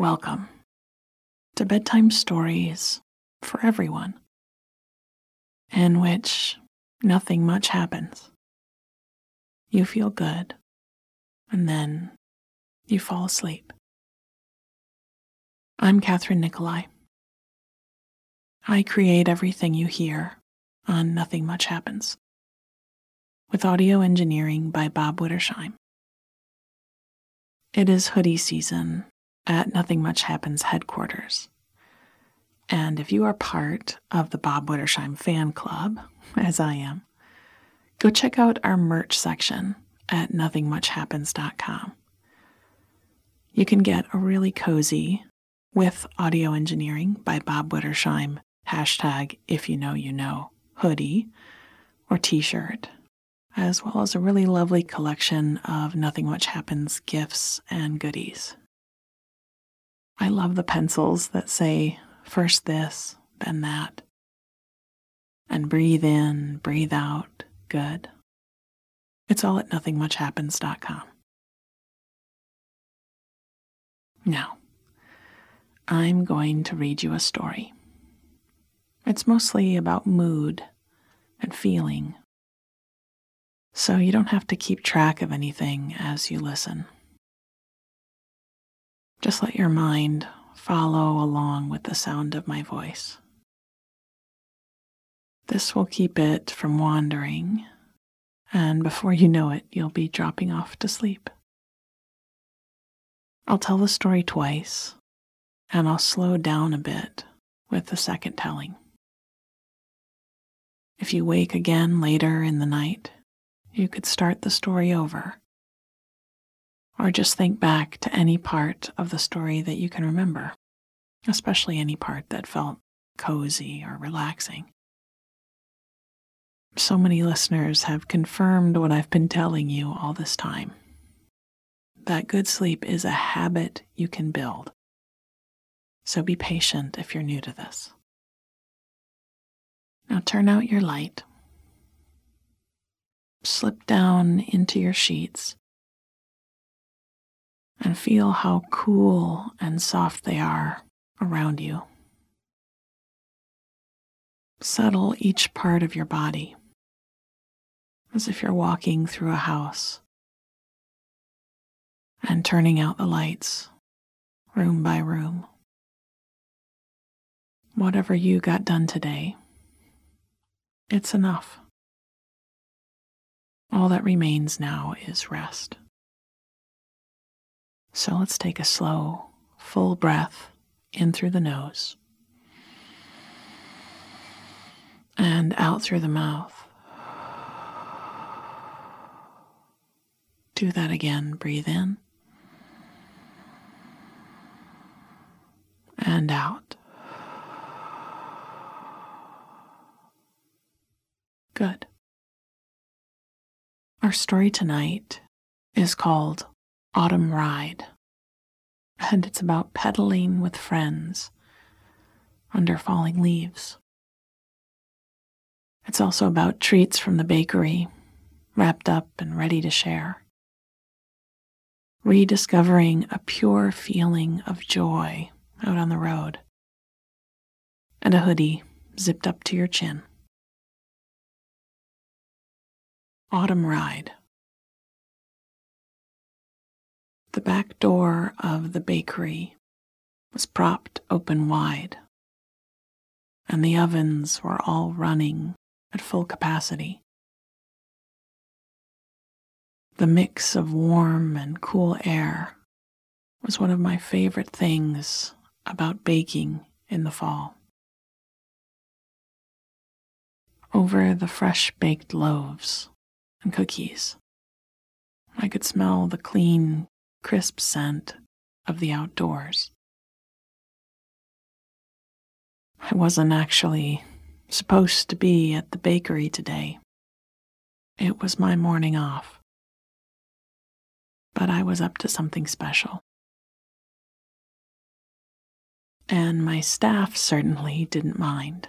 Welcome to bedtime stories for everyone, in which nothing much happens. You feel good, and then you fall asleep. I'm Kathryn Nicolai. I create everything you hear on Nothing Much Happens with audio engineering by Bob Wittersheim. It is hoodie season at Nothing Much Happens headquarters. And if you are part of the Bob Wittersheim fan club, as I am, go check out our merch section at nothingmuchhappens.com. You can get a really cozy with audio engineering by Bob Wittersheim hashtag if you know you know hoodie or t-shirt as well as a really lovely collection of Nothing Much Happens gifts and goodies. I love the pencils that say first this, then that, and breathe in, breathe out, good. It's all at nothingmuchhappens.com. Now, I'm going to read you a story. It's mostly about mood and feeling so you don't have to keep track of anything as you listen. Just let your mind follow along with the sound of my voice. This will keep it from wandering, and before you know it, you'll be dropping off to sleep. I'll tell the story twice, and I'll slow down a bit with the second telling. If you wake again later in the night, you could start the story over. Or just think back to any part of the story that you can remember, especially any part that felt cozy or relaxing. So many listeners have confirmed what I've been telling you all this time that good sleep is a habit you can build. So be patient if you're new to this. Now turn out your light slip down into your sheets and feel how cool and soft they are around you. Settle each part of your body as if you're walking through a house and turning out the lights room by room. Whatever you got done today, it's enough. All that remains now is rest. So let's take a slow, full breath in through the nose and out through the mouth. Do that again. Breathe in and out. Good. Our story tonight is called Autumn Ride, and it's about pedaling with friends under falling leaves. It's also about treats from the bakery, wrapped up and ready to share. Rediscovering a pure feeling of joy out on the road, and a hoodie zipped up to your chin. Autumn Ride. The back door of the bakery was propped open wide, and the ovens were all running at full capacity. The mix of warm and cool air was one of my favorite things about baking in the fall. Over the fresh baked loaves and cookies. I could smell the clean, crisp scent of the outdoors. I wasn't actually supposed to be at the bakery today. It was my morning off. But I was up to something special. And my staff certainly didn't mind.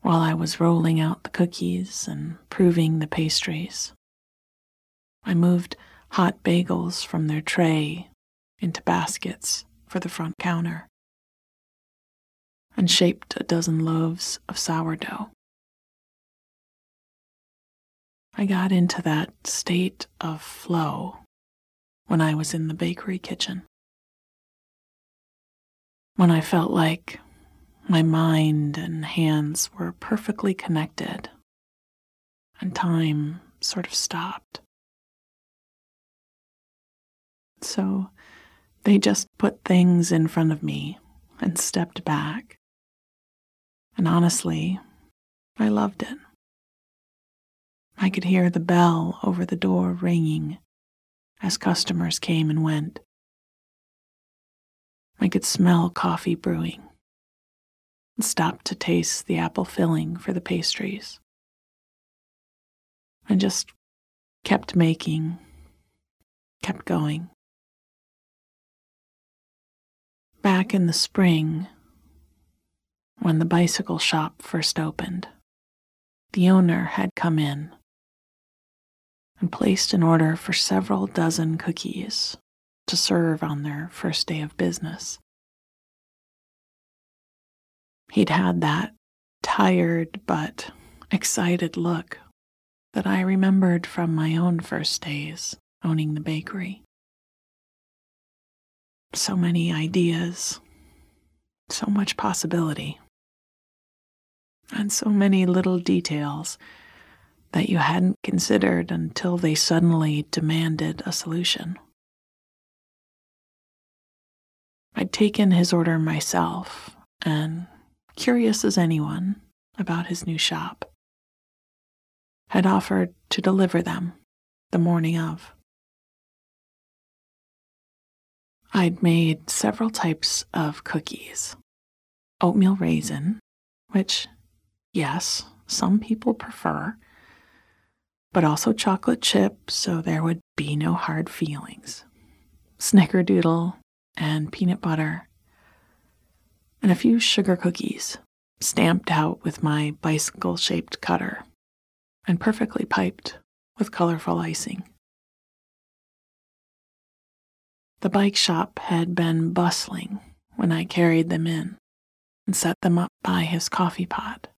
While I was rolling out the cookies and proving the pastries, I moved hot bagels from their tray into baskets for the front counter and shaped a dozen loaves of sourdough. I got into that state of flow when I was in the bakery kitchen. When I felt like my mind and hands were perfectly connected and time sort of stopped. So they just put things in front of me and stepped back. And honestly, I loved it. I could hear the bell over the door ringing as customers came and went. I could smell coffee brewing and stopped to taste the apple filling for the pastries. I just kept making, kept going. Back in the spring, when the bicycle shop first opened, the owner had come in and placed an order for several dozen cookies to serve on their first day of business. He'd had that tired but excited look that I remembered from my own first days owning the bakery. So many ideas, so much possibility, and so many little details that you hadn't considered until they suddenly demanded a solution. I'd taken his order myself, and, curious as anyone about his new shop, had offered to deliver them the morning of. I'd made several types of cookies oatmeal raisin, which, yes, some people prefer, but also chocolate chip so there would be no hard feelings, snickerdoodle, and peanut butter, and a few sugar cookies stamped out with my bicycle shaped cutter and perfectly piped with colorful icing. The bike shop had been bustling when I carried them in and set them up by his coffee pot.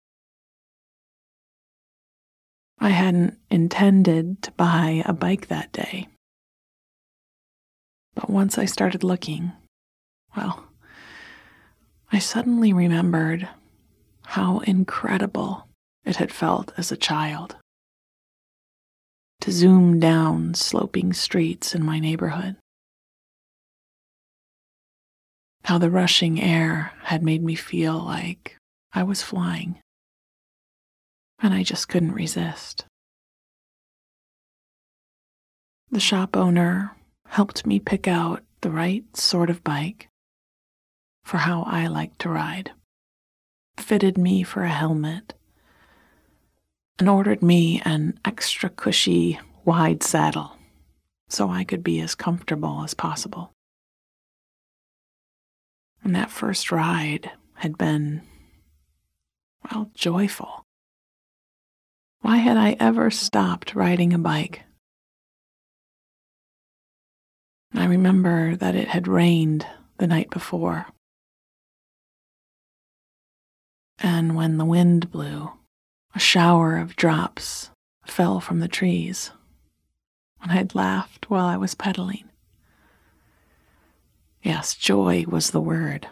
I hadn't intended to buy a bike that day. But once I started looking, well, I suddenly remembered how incredible it had felt as a child to zoom down sloping streets in my neighborhood how the rushing air had made me feel like I was flying. And I just couldn't resist. The shop owner helped me pick out the right sort of bike for how I like to ride, fitted me for a helmet, and ordered me an extra cushy, wide saddle so I could be as comfortable as possible. And that first ride had been, well, joyful. Why had I ever stopped riding a bike? I remember that it had rained the night before. And when the wind blew, a shower of drops fell from the trees, and I'd laughed while I was pedaling. Yes, joy was the word.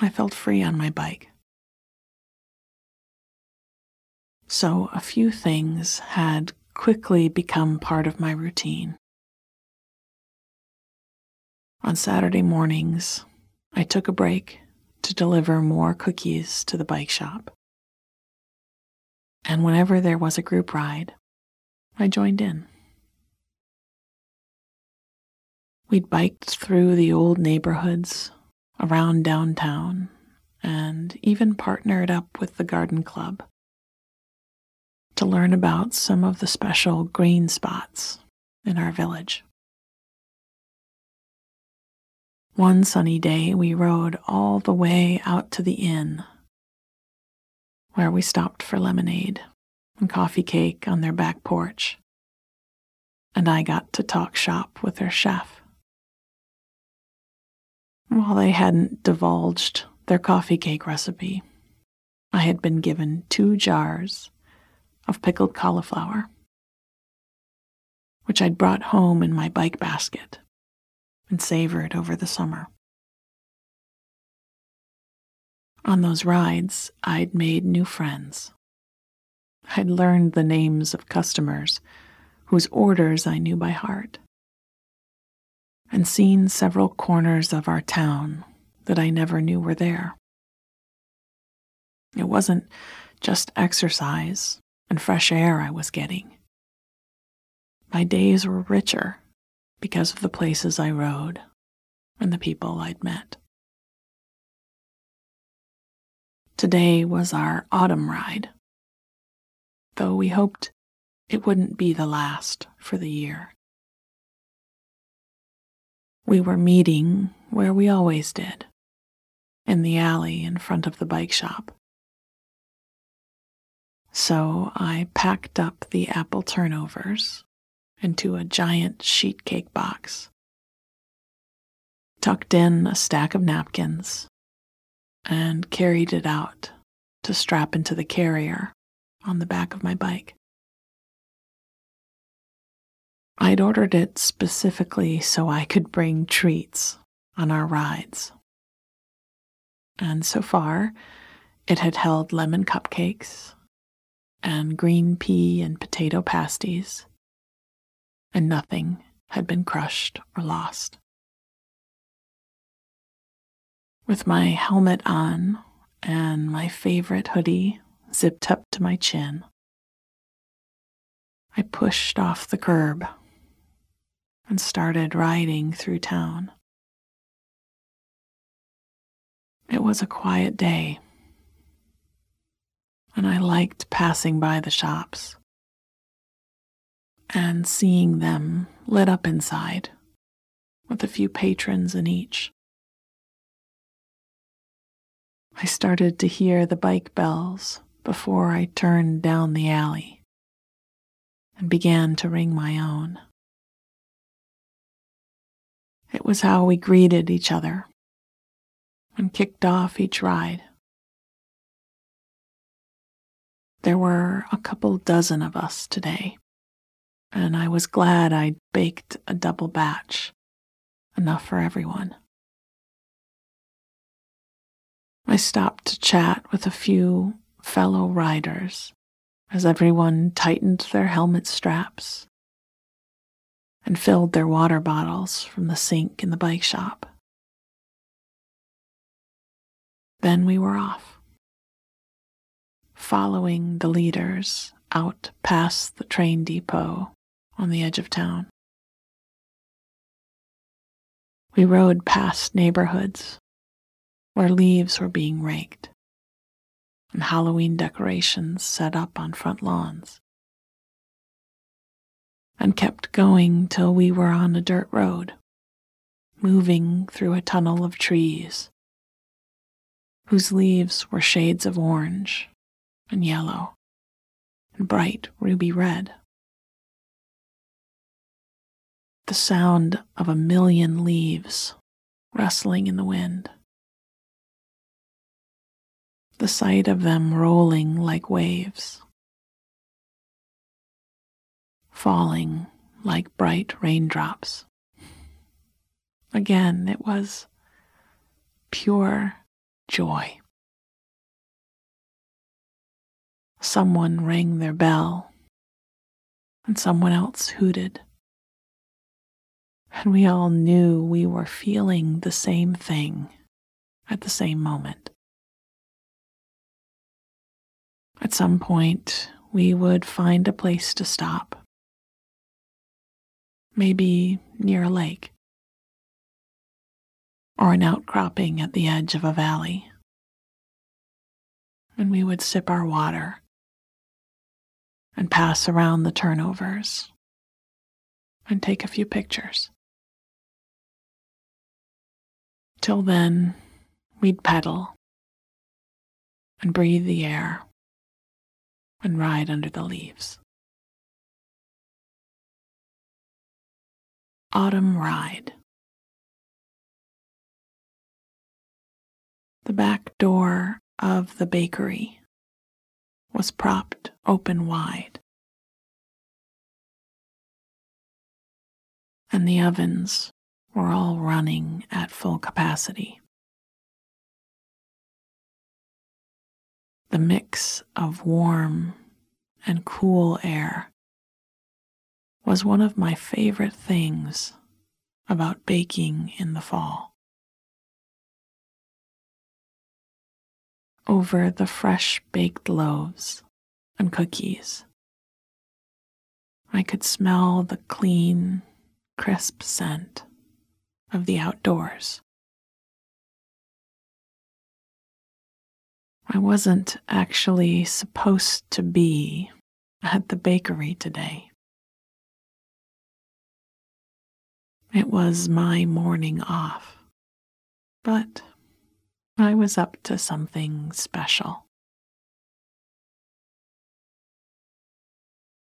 I felt free on my bike. So a few things had quickly become part of my routine. On Saturday mornings, I took a break to deliver more cookies to the bike shop. And whenever there was a group ride, I joined in. We'd biked through the old neighborhoods around downtown and even partnered up with the garden club to learn about some of the special green spots in our village. One sunny day, we rode all the way out to the inn, where we stopped for lemonade and coffee cake on their back porch, and I got to talk shop with their chef While they hadn't divulged their coffee cake recipe, I had been given two jars of pickled cauliflower, which I'd brought home in my bike basket and savored over the summer. On those rides, I'd made new friends. I'd learned the names of customers whose orders I knew by heart, and seen several corners of our town that I never knew were there. It wasn't just exercise and fresh air I was getting. My days were richer because of the places I rode and the people I'd met. Today was our autumn ride, though we hoped it wouldn't be the last for the year. We were meeting where we always did, in the alley in front of the bike shop. So I packed up the apple turnovers into a giant sheet cake box, tucked in a stack of napkins, and carried it out to strap into the carrier on the back of my bike. I'd ordered it specifically so I could bring treats on our rides. And so far, it had held lemon cupcakes and green pea and potato pasties, and nothing had been crushed or lost. With my helmet on and my favorite hoodie zipped up to my chin, I pushed off the curb and started riding through town. It was a quiet day, and I liked passing by the shops and seeing them lit up inside with a few patrons in each. I started to hear the bike bells before I turned down the alley and began to ring my own. It was how we greeted each other and kicked off each ride. There were a couple dozen of us today, and I was glad I'd baked a double batch, enough for everyone. I stopped to chat with a few fellow riders as everyone tightened their helmet straps and filled their water bottles from the sink in the bike shop. Then we were off, following the leaders out past the train depot on the edge of town. We rode past neighborhoods where leaves were being raked and Halloween decorations set up on front lawns and kept going till we were on a dirt road, moving through a tunnel of trees whose leaves were shades of orange and yellow and bright ruby red. The sound of a million leaves rustling in the wind. The sight of them rolling like waves falling like bright raindrops. Again, it was pure joy. Someone rang their bell, and someone else hooted. And we all knew we were feeling the same thing at the same moment. At some point, we would find a place to stop maybe near a lake, or an outcropping at the edge of a valley. And we would sip our water and pass around the turnovers and take a few pictures. Till then, we'd pedal and breathe the air and ride under the leaves. Autumn Ride. The back door of the bakery was propped open wide, and the ovens were all running at full capacity. The mix of warm and cool air was one of my favorite things about baking in the fall. Over the fresh baked loaves and cookies, I could smell the clean, crisp scent of the outdoors. I wasn't actually supposed to be at the bakery today. It was my morning off, but I was up to something special.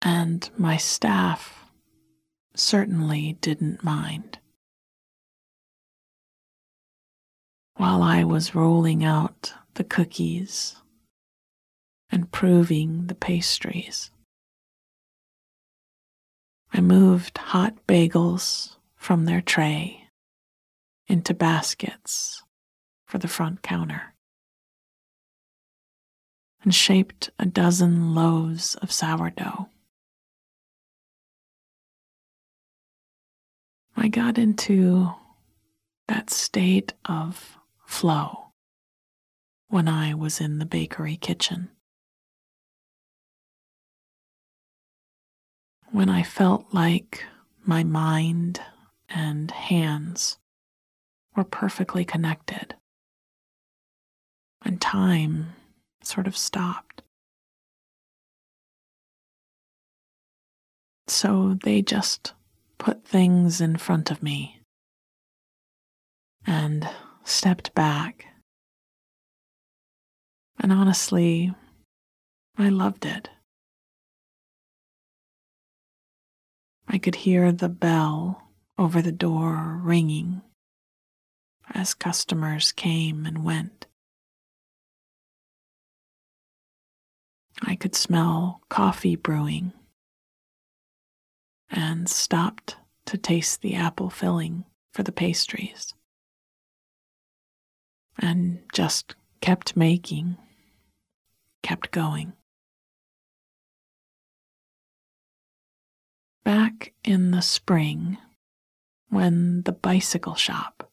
And my staff certainly didn't mind. While I was rolling out the cookies and proving the pastries. I moved hot bagels from their tray into baskets for the front counter and shaped a dozen loaves of sourdough. I got into that state of flow when I was in the bakery kitchen. When I felt like my mind and hands were perfectly connected, and time sort of stopped. So they just put things in front of me and stepped back and honestly, I loved it. I could hear the bell over the door ringing as customers came and went. I could smell coffee brewing and stopped to taste the apple filling for the pastries and just kept making kept going. Back in the spring, when the bicycle shop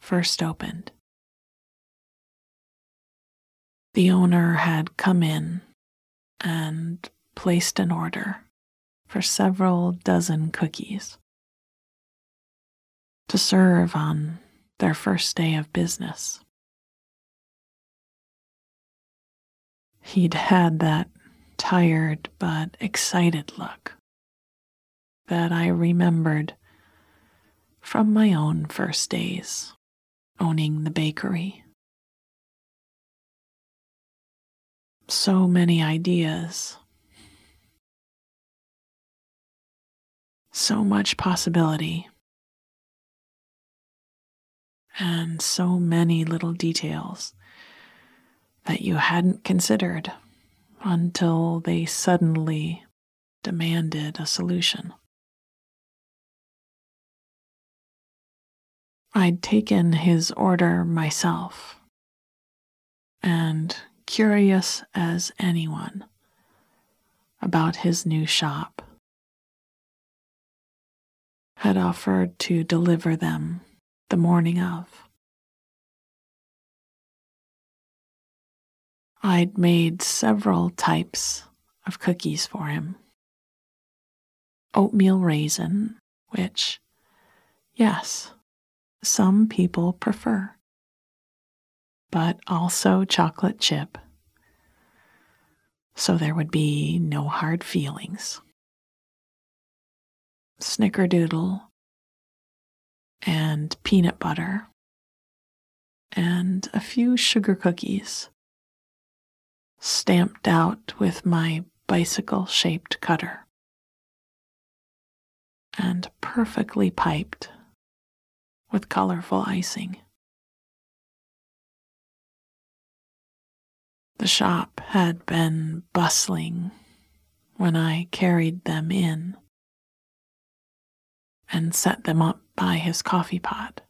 first opened, the owner had come in and placed an order for several dozen cookies to serve on their first day of business. He'd had that tired but excited look that I remembered from my own first days owning the bakery. So many ideas, so much possibility, and so many little details that you hadn't considered until they suddenly demanded a solution. I'd taken his order myself, and curious as anyone about his new shop, had offered to deliver them the morning of. I'd made several types of cookies for him. Oatmeal raisin, which, yes, some people prefer, but also chocolate chip, so there would be no hard feelings. Snickerdoodle. And peanut butter. And a few sugar cookies. Stamped out with my bicycle shaped cutter, and perfectly piped with colorful icing. The shop had been bustling when I carried them in and set them up by his coffee pot.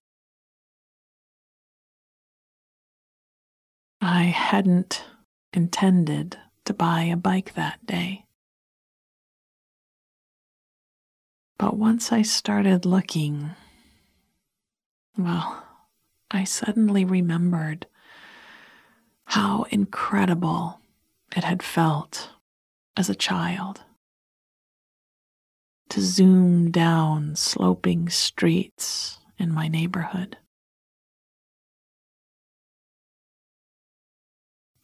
I hadn't intended to buy a bike that day. But once I started looking, well, I suddenly remembered how incredible it had felt as a child to zoom down sloping streets in my neighborhood.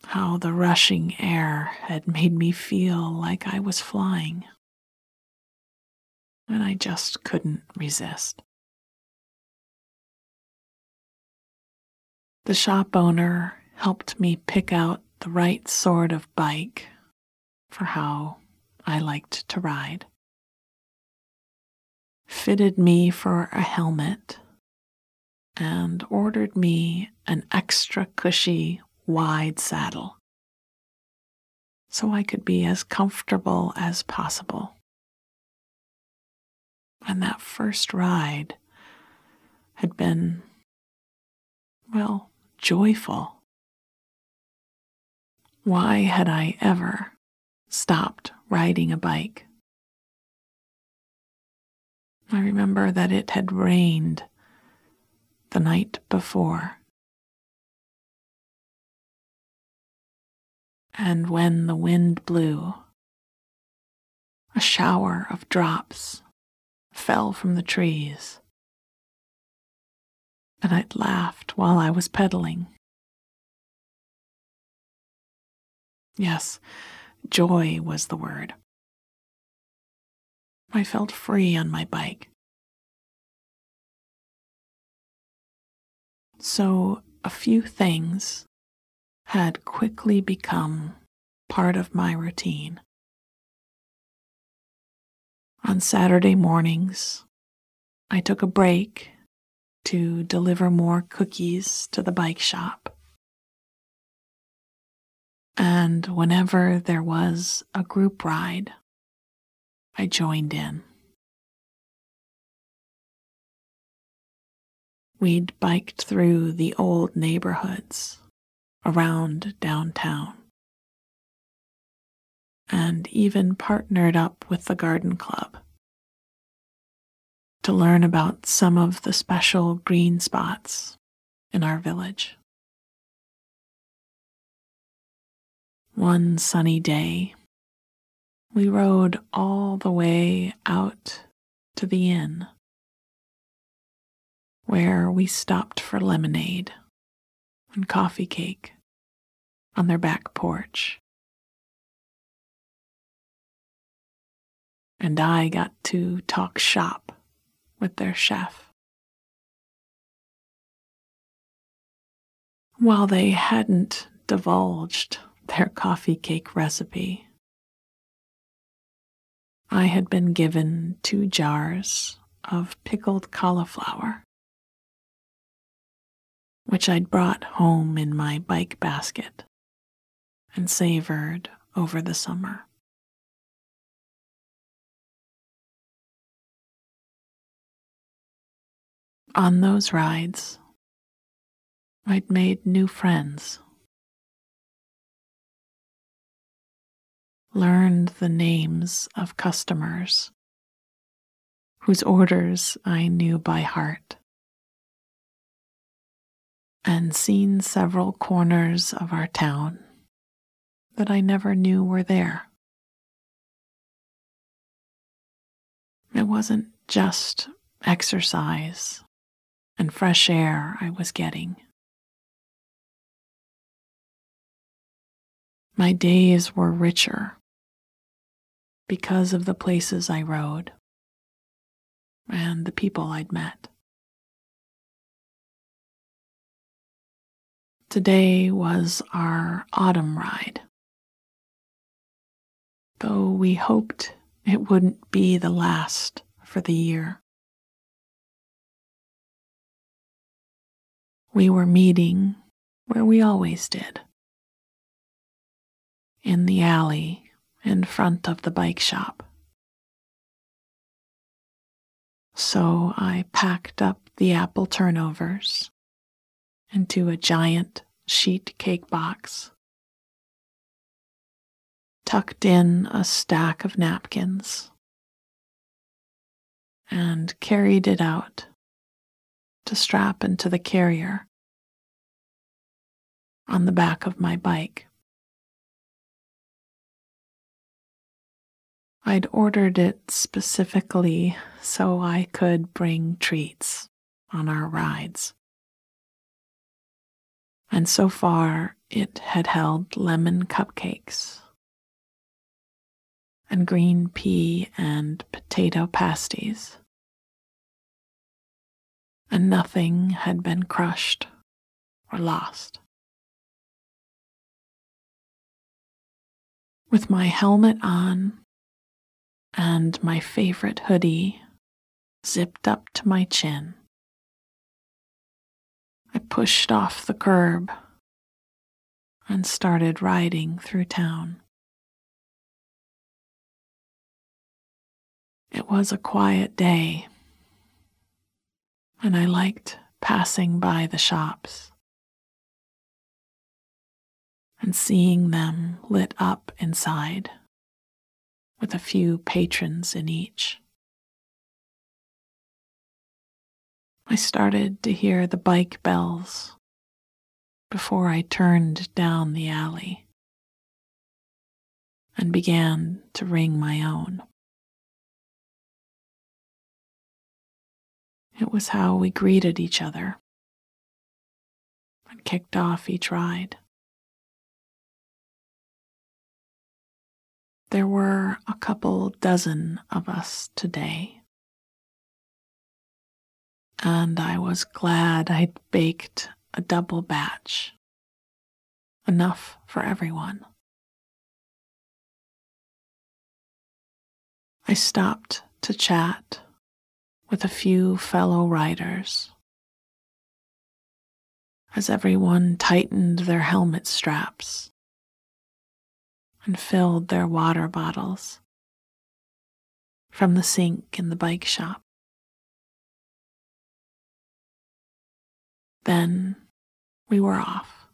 How the rushing air had made me feel like I was flying. And I just couldn't resist. The shop owner helped me pick out the right sort of bike for how I liked to ride, fitted me for a helmet, and ordered me an extra cushy, wide saddle so I could be as comfortable as possible. And that first ride had been, well, joyful. Why had I ever stopped riding a bike? I remember that it had rained the night before. And when the wind blew, a shower of drops fell from the trees and I'd laughed while I was pedaling. Yes, joy was the word. I felt free on my bike. So a few things had quickly become part of my routine. On Saturday mornings, I took a break to deliver more cookies to the bike shop. And whenever there was a group ride, I joined in. We'd biked through the old neighborhoods around downtown and even partnered up with the garden club to learn about some of the special green spots in our village. One sunny day, we rode all the way out to the inn, where we stopped for lemonade and coffee cake on their back porch. And I got to talk shop with their chef. While they hadn't divulged their coffee cake recipe, I had been given two jars of pickled cauliflower, which I'd brought home in my bike basket and savored over the summer. On those rides, I'd made new friends, learned the names of customers whose orders I knew by heart, and seen several corners of our town that I never knew were there. It wasn't just exercise and fresh air I was getting. My days were richer because of the places I rode and the people I'd met. Today was our autumn ride, though we hoped it wouldn't be the last for the year. We were meeting where we always did in the alley in front of the bike shop. So I packed up the apple turnovers into a giant sheet cake box, tucked in a stack of napkins, and carried it out to strap into the carrier on the back of my bike. I'd ordered it specifically so I could bring treats on our rides. And so far, it had held lemon cupcakes and green pea and potato pasties. And nothing had been crushed or lost. With my helmet on and my favorite hoodie zipped up to my chin. I pushed off the curb and started riding through town. It was a quiet day, and I liked passing by the shops and seeing them lit up inside with a few patrons in each. I started to hear the bike bells before I turned down the alley and began to ring my own. It was how we greeted each other and kicked off each ride. There were a couple dozen of us today. And I was glad I'd baked a double batch, enough for everyone. I stopped to chat with a few fellow riders as everyone tightened their helmet straps and filled their water bottles from the sink in the bike shop. Then we were off.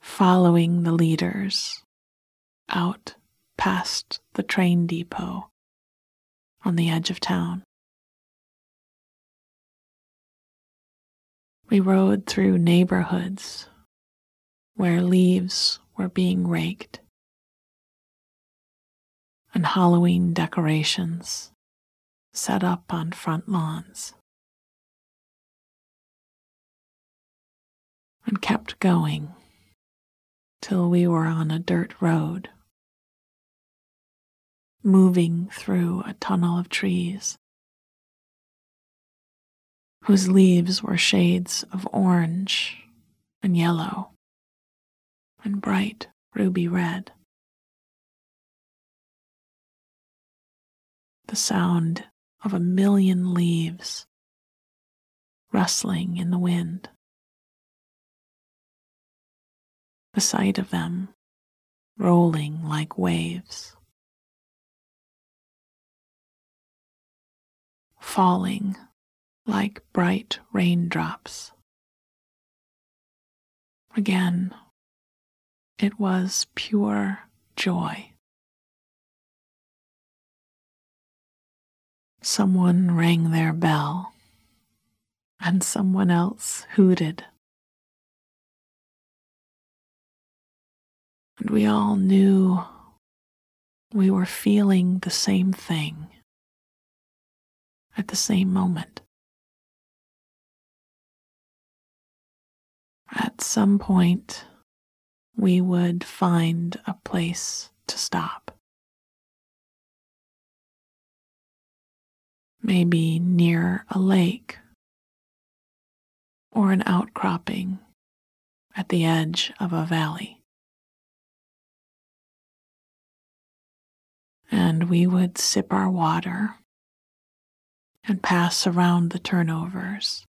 Following the leaders out past the train depot on the edge of town. We rode through neighborhoods where leaves were being raked and Halloween decorations set up on front lawns. And kept going till we were on a dirt road, moving through a tunnel of trees whose leaves were shades of orange and yellow and bright ruby red. The sound of a million leaves rustling in the wind. The sight of them rolling like waves. Falling like bright raindrops. Again, it was pure joy. Someone rang their bell, and someone else hooted. And we all knew we were feeling the same thing at the same moment. At some point, we would find a place to stop. Maybe near a lake or an outcropping at the edge of a valley. And we would sip our water and pass around the turnovers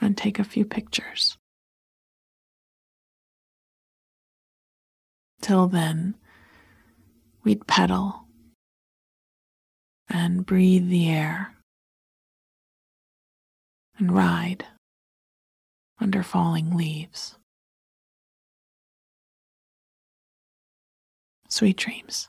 and take a few pictures. Till then, we'd pedal and breathe the air and ride under falling leaves. Sweet dreams.